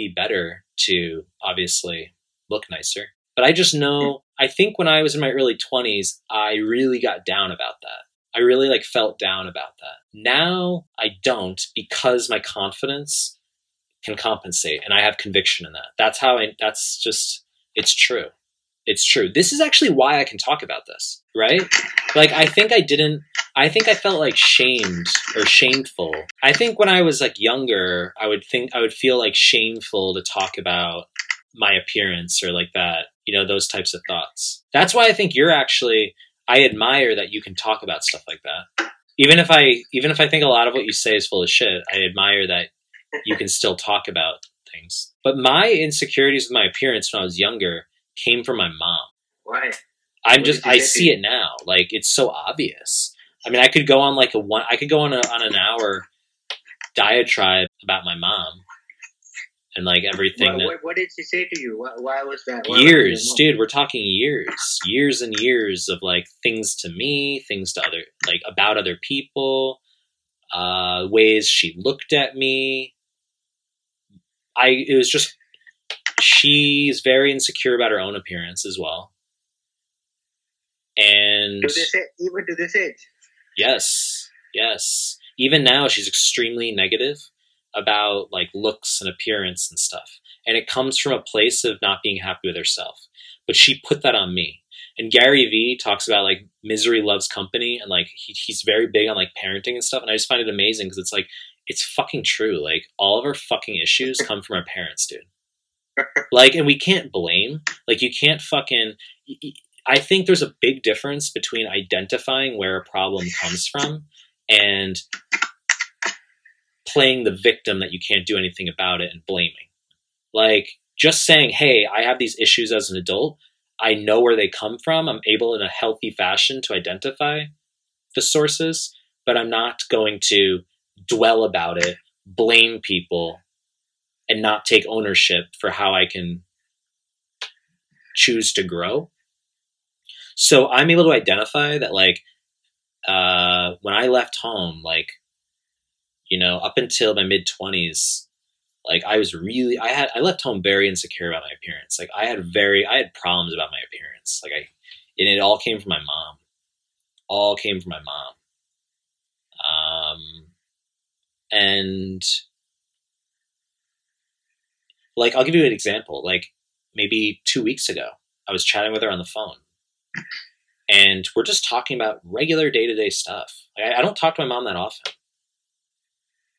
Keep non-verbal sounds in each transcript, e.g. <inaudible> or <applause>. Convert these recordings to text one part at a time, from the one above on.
be better to obviously look nicer. But I just know, I think when I was in my early 20s, I really got down about that. I really like felt down about that. Now I don't because my confidence can compensate and I have conviction in that. That's how I, that's just, it's true. It's true. This is actually why I can talk about this, right? Like, I think I didn't, I think I felt like shamed or shameful. I think when I was like younger, I would think, I would feel like shameful to talk about my appearance or like that, you know, those types of thoughts. That's why I think you're actually, I admire that you can talk about stuff like that. Even if I, even if I think a lot of what you say is full of shit, I admire that you can still talk about things. But my insecurities with my appearance when I was younger came from my mom. Why? I'm What just I see it now. Like it's so obvious. I mean, I could go on like a one. I could go on a on an hour diatribe about my mom and like everything What, that what, what did she say to you? Why, why was that? Why years, mom- dude. We're talking years, years and years of like things to me, things to other, like about other people, uh, ways she looked at me. I it was just she's very insecure about her own appearance as well, and To this age, even to this age. Yes, yes. Even now, she's extremely negative about like looks and appearance and stuff. And it comes from a place of not being happy with herself. But she put that on me. And Gary Vee talks about like misery loves company and like he, he's very big on like parenting and stuff. And I just find it amazing because it's like, it's fucking true. Like all of our fucking issues come from our parents, dude. Like, and we can't blame. Like, you can't fucking. I think there's a big difference between identifying where a problem comes from and playing the victim that you can't do anything about it and blaming. Like, just saying, hey, I have these issues as an adult. I know where they come from. I'm able in a healthy fashion to identify the sources, but I'm not going to dwell about it, blame people, and not take ownership for how I can choose to grow. So I'm able to identify that, like, uh, when I left home, like, you know, up until my mid 20s, like, I was really, I had, I left home very insecure about my appearance. Like, I had very, I had problems about my appearance. Like, I, and it all came from my mom. All came from my mom. Um, and like I'll give you an example. Like maybe two weeks ago, I was chatting with her on the phone, and we're just talking about regular day to day stuff. Like, I, don't talk to my mom that often.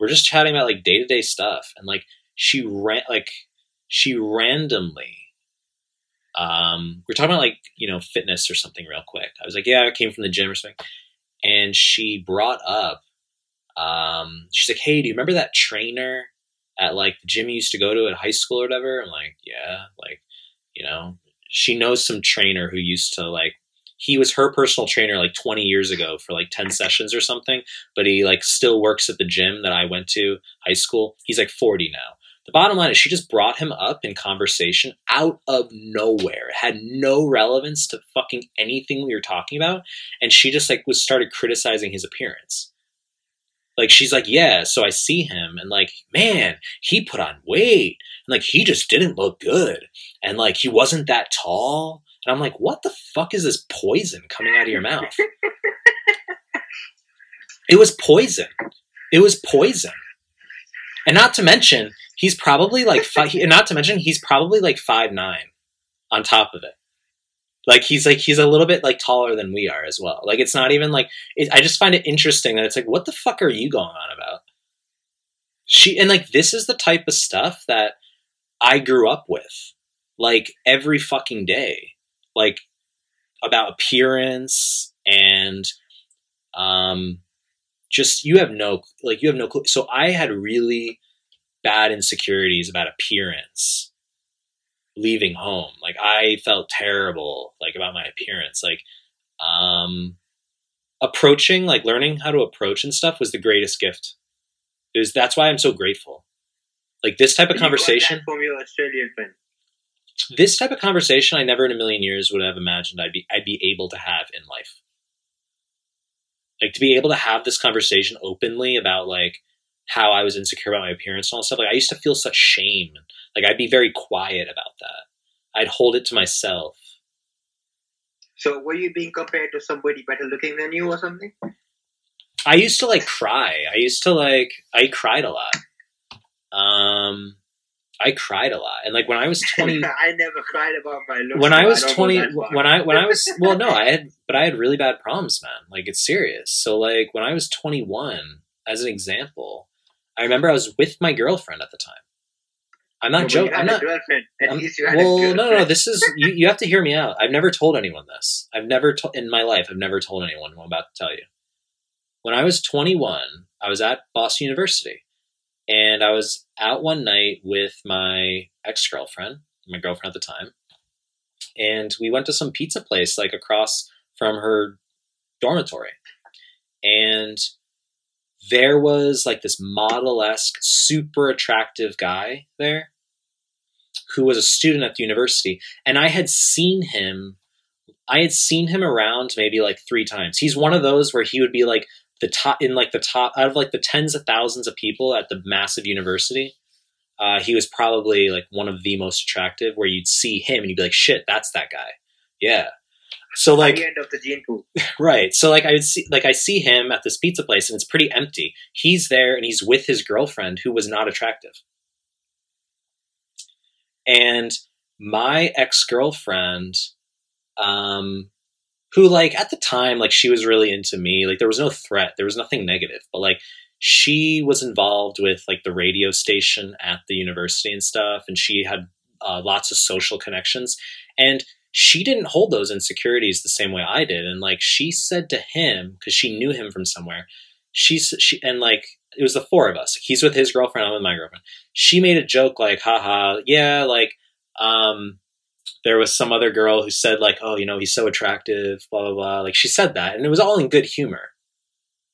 We're just chatting about like day to day stuff, and like she ran like she randomly. Um, we're talking about like you know fitness or something real quick. I was like, yeah, I came from the gym or something, and she brought up. Um, she's like, hey, do you remember that trainer at like the gym you used to go to at high school or whatever? I'm like, yeah, like, you know, she knows some trainer who used to like, he was her personal trainer like 20 years ago for like 10 sessions or something, but he like still works at the gym that I went to high school. He's like 40 now. The bottom line is she just brought him up in conversation out of nowhere. It had no relevance to fucking anything we were talking about. And she just like was started criticizing his appearance like she's like yeah so i see him. And like man he put on weight. And like he just didn't look good. And like he wasn't that tall. And i'm like what the fuck is this poison coming out of your mouth? <laughs> It was poison. It was poison. And not to mention he's probably like five and not to mention he's probably like five nine on top of it like he's like he's a little bit like taller than we are as well like it's not even like it, I just find it interesting that it's like, what the fuck are you going on about? She and like this is the type of stuff that I grew up with, like every fucking day, like about appearance and um, just you have no like you have no clue. So I had really bad insecurities about appearance leaving home. Like I felt terrible like about my appearance. Like um approaching like learning how to approach and stuff was the greatest gift it was that's why i'm so grateful like this type of conversation from Australian this type of conversation i never in a million years would have imagined i'd be i'd be able to have in life like to be able to have this conversation openly about like how i was insecure about my appearance and all stuff like i used to feel such shame and Like I'd be very quiet about that. I'd hold it to myself. So were you being compared to somebody better looking than you or something? I used to like cry. I used to like I cried a lot. Um I cried a lot. And like when I was <laughs> 20 I never cried about my looks. when I was don't 20 when I when I was <laughs> well no, I had but I had really bad problems, man. Like it's serious. So like when I was 21 as an example, I remember I was with my girlfriend at the time. I'm not joking. I'm not girlfriend. At I'm- least you had well, no, no, no. This is you. You have to hear me out. I've never told anyone this. I've never to, in my life. I've never told anyone. I'm about to tell you. When I was 21, I was at Boston University, and I was out one night with my ex girlfriend, my girlfriend at the time, and we went to some pizza place like across from her dormitory, and there was like this model esque, super attractive guy there who was a student at the university, and I had seen him. I had seen him around maybe like three times. He's one of those where he would be like the top in like the top out of like the tens of thousands of people at the massive university. Uh, he was probably like one of the most attractive. Where you'd see him and you'd be like, "Shit, that's that guy." Yeah. So like the end of the gene pool. <laughs> Right. So like I would see like I see him at this pizza place and it's pretty empty. He's there and he's with his girlfriend who was not attractive. And my ex-girlfriend um who like at the time like she was really into me. Like there was no threat. There was nothing negative. But like she was involved with like the radio station at the university and stuff and she had uh, lots of social connections and she didn't hold those insecurities the same way I did. And like she said to him, because she knew him from somewhere, she's she and like it was the four of us. He's with his girlfriend, I'm with my girlfriend. She made a joke like, haha, yeah, like um there was some other girl who said like, oh, you know, he's so attractive, blah blah blah. Like she said that, and it was all in good humor.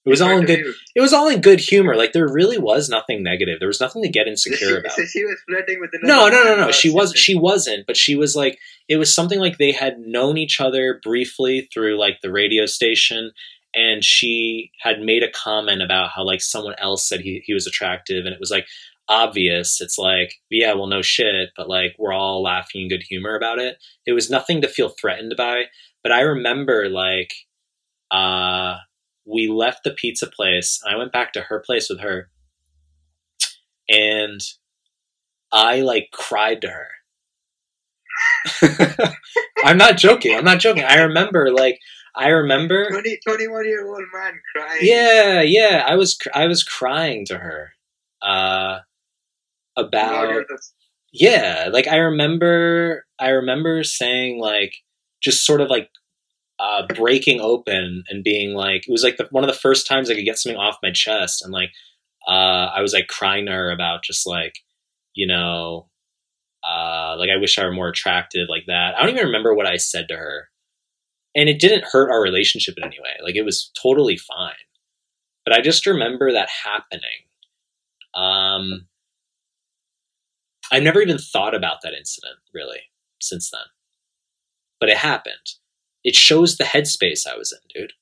It was all in good. It was all in good humor. Like there really was nothing negative. There was nothing to get insecure about. So she was flirting with another No, no, no, no. She was she wasn't, but she was like it was something like they had known each other briefly through like the radio station and she had made a comment about how like someone else said he, he was attractive and it was like obvious. It's like, yeah, well no shit, but like we're all laughing in good humor about it. It was nothing to feel threatened by. But I remember like uh we left the pizza place I went back to her place with her and I like cried to her. <laughs> I'm not joking. I'm not joking. I remember like I remember 20, 21 year old man crying. yeah, yeah, I was I was crying to her uh about About yeah, like I remember I remember saying like just sort of like uh breaking open and being like it was like the, one of the first times I could get something off my chest and like uh I was like crying to her about just like you know uh like I wish I were more attractive like that. I don't even remember what I said to her. And it didn't hurt our relationship in any way. Like it was totally fine. But I just remember that happening. Um I've never even thought about that incident really since then. But it happened. It shows the headspace I was in, dude.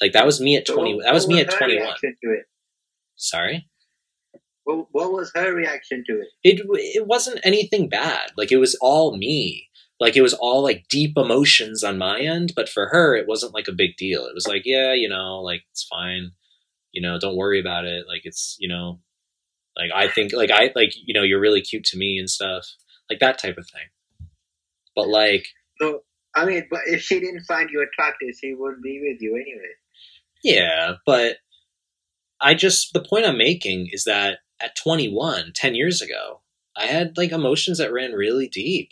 Like that was me at twenty. That was what me at twenty one. reaction to it? Sorry. What, what was her reaction to it? It it wasn't anything bad. Like it was all me. Like it was all like deep emotions on my end. But for her, it wasn't like a big deal. It was like, yeah, you know, like it's fine. You know, don't worry about it. Like it's you know, like I think like I like you know you're really cute to me and stuff like that type of thing. But like No, I mean, but if she didn't find you attractive, she wouldn't be with you anyway. Yeah, but I just the point I'm making is that at 21, 10 years ago, I had like emotions that ran really deep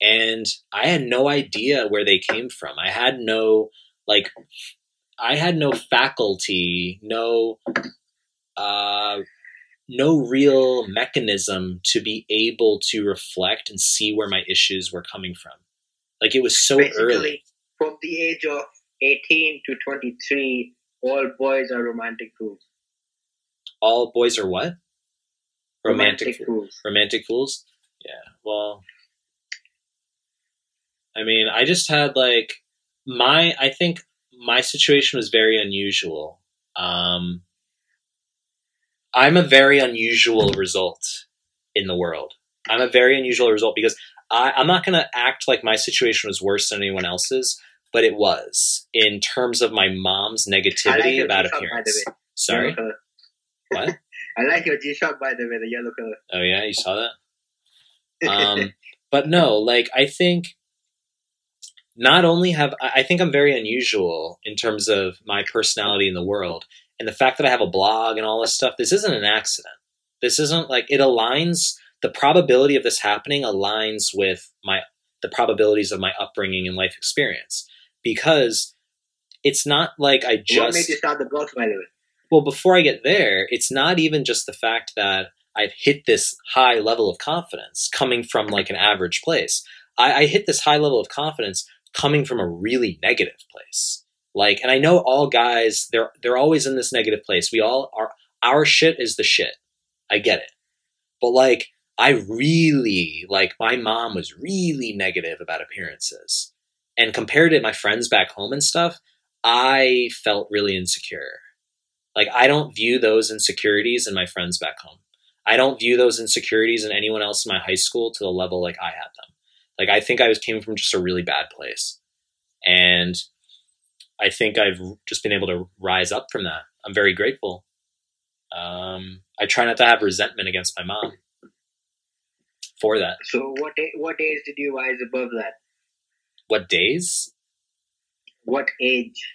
and I had no idea where they came from. I had no like I had no faculty, no uh no real mechanism to be able to reflect and see where my issues were coming from. Like it was so Basically, early. from the age of 18 to 23, all boys are romantic fools. All boys are what? Romantic, Romantic fools. romantic fools yeah well i mean i just had like my i think my situation was very unusual um i'm a very unusual result in the world I'm a very unusual result because I, I'm not going to act like my situation was worse than anyone else's, but it was in terms of my mom's I like negativity about G-Shock, by the appearance. Sorry, what? <laughs> I like your G-Shock, by the way, the yellow color. Oh yeah, you saw that. <laughs> Um, but no, like I think not only have I think I'm very unusual in terms of my personality in the world and the fact that I have a blog and all this stuff. This isn't an accident. This isn't like it aligns. The probability of this happening aligns with my the probabilities of my upbringing and life experience because it's not like I just what made you start the blog, by the way? well, before I get there, it's not even just the fact that I've hit this high level of confidence coming from like an average place. I, I hit this high level of confidence coming from a really negative place. Like, and I know all guys, they're they're always in this negative place. We all are our shit is the shit. I get it. But like I really like my mom was really negative about appearances. And compared to my friends back home and stuff, I felt really insecure. Like I don't view those insecurities in my friends back home. I don't view those insecurities in anyone else in my high school to the level like I had them. Like I think I was came from just a really bad place. And I think I've just been able to rise up from that. I'm very grateful. Um, I try not to have resentment against my mom for that. So what a- what days did you rise above that? What days? What age?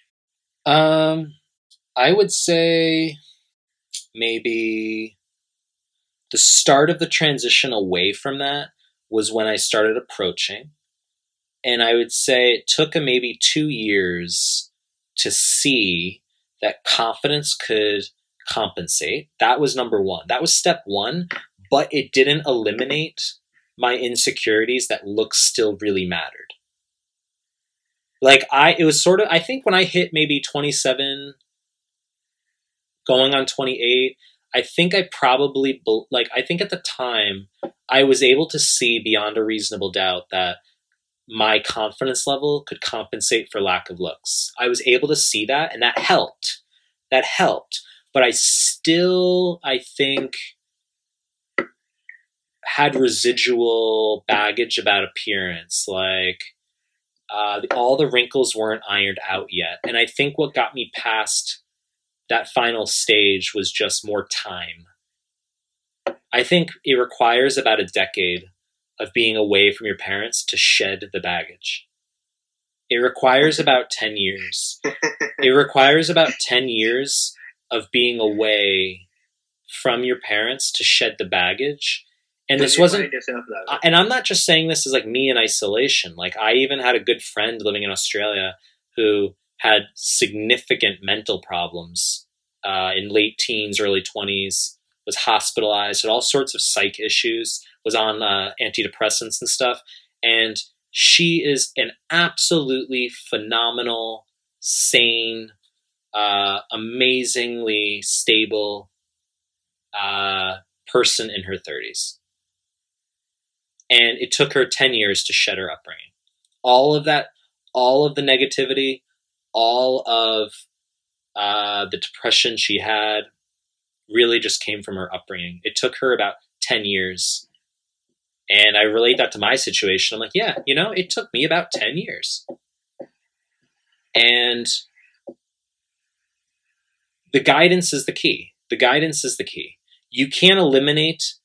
Um, I would say maybe the start of the transition away from that was when I started approaching. And I would say it took maybe two years to see that confidence could compensate. That was number one. That was step one, but it didn't eliminate my insecurities that looks still really mattered. Like I it was sort of I think when I hit maybe 27 going on 28, I think I probably like I think at the time I was able to see beyond a reasonable doubt that my confidence level could compensate for lack of looks. I was able to see that and that helped. That helped. But I still I think had residual baggage about appearance like uh, all the wrinkles weren't ironed out yet and i think what got me past that final stage was just more time i think it requires about a decade of being away from your parents to shed the baggage it requires about 10 years <laughs> it requires about 10 years of being away from your parents to shed the baggage and this wasn't find yourself that way. I- and I'm not just saying this as like me in isolation. Like I even had a good friend living in Australia who had significant mental problems uh, in late teens, early twenties. Was hospitalized, had all sorts of psych issues. Was on uh, antidepressants and stuff, and she is an absolutely phenomenal, sane, uh, amazingly stable uh, person in her thirties and it took her 10 years to shed her upbringing all of that all of the negativity all of uh, the depression she had really just came from her upbringing. It took her about 10 years. And i relate that to my situation. I'm like yeah you know it took me about 10 years. And the guidance is the key. The guidance is the key. You can't eliminate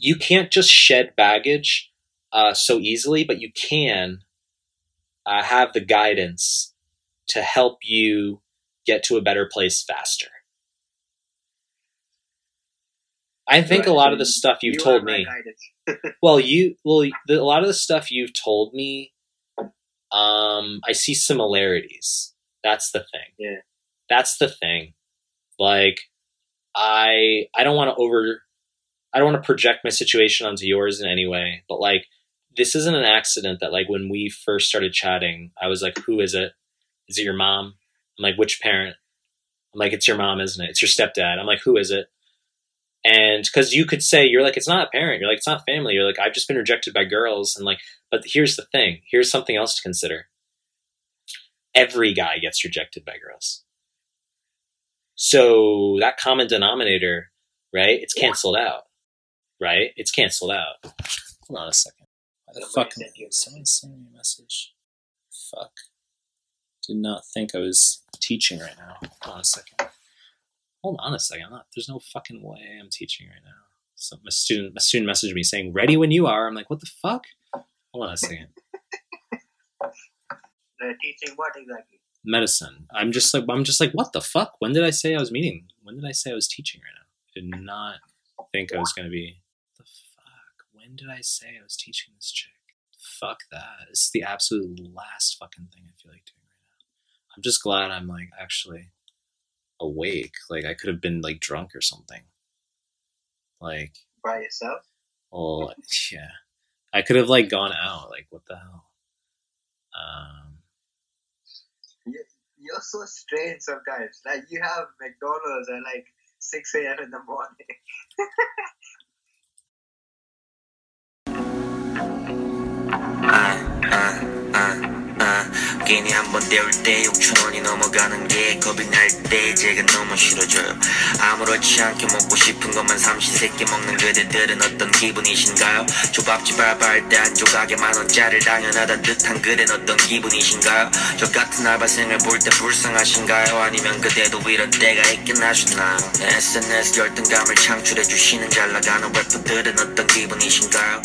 you can't just shed baggage uh, so easily, but you can uh, have the guidance to help you get to a better place faster. I think a lot of the stuff you've you told me. <laughs> Well, you well the, a lot of the stuff you've told me, um, I see similarities. That's the thing. Yeah. That's the thing. Like, I I don't want to over, I don't want to project my situation onto yours in any way. But like, this isn't an accident. That like when we first started chatting, I was like, "Who is it? Is it your mom?" I'm like, "Which parent?" I'm like, "It's your mom, isn't it? It's your stepdad." I'm like, "Who is it?" And because you could say you're like it's not a parent, you're like it's not family. You're like I've just been rejected by girls, and like, but here's the thing. Here's something else to consider. Every guy gets rejected by girls. So that common denominator, right? It's canceled out. right? It's canceled out. Hold on a second. The fuck? sent you a Someone sent me a message. Fuck. Did not think I was teaching right now. Hold on a second. Hold on a second. I'm not, there's no fucking way I'm teaching right now. So my student, my student messaged me saying, "Ready when you are." I'm like, "What the fuck?" Hold on a second. <laughs> They're teaching what exactly? Medicine. I'm just like, I'm just like, what the fuck? When did I say I was meeting? When did I say I was teaching right now? I did not think I was gonna be. When did I say I was teaching this chick? Fuck that. It's the absolute last fucking thing I feel like doing right now. I'm just glad I'm like actually awake. Like I could have been like drunk or something. Like, By yourself? well, yeah. I could have like gone out. Like, what the hell? Um, You're so strange sometimes. Like you have McDonald's at like 6 a.m. in the morning. <laughs> 괜히 한번 때울 때 6천원이 넘어가는 게 겁이 날 때 제가 너무 싫어져요. 아무렇지 않게 먹고 싶은 것만 삼시세끼 먹는 그대들은 어떤 기분이신가요? 조밥집 알바할 때 한 조각에 만원짜리를 당연하단 듯한 그댄 어떤 기분이신가요? 저 같은 알바생을 볼 때 불쌍하신가요? 아니면 그대도 이런 때가 있긴 하셨나요 SNS 열등감을 창출해 주시는 잘나가는 래퍼들은 어떤 기분이신가요